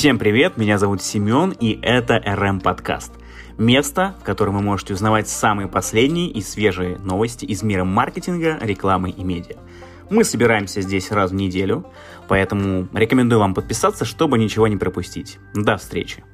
Всем привет, меня зовут Семен, и это РМ-подкаст. Место, в котором вы можете узнавать самые последние и свежие новости из мира маркетинга, рекламы и медиа. Мы собираемся здесь раз в неделю, поэтому рекомендую вам подписаться, чтобы ничего не пропустить. До встречи!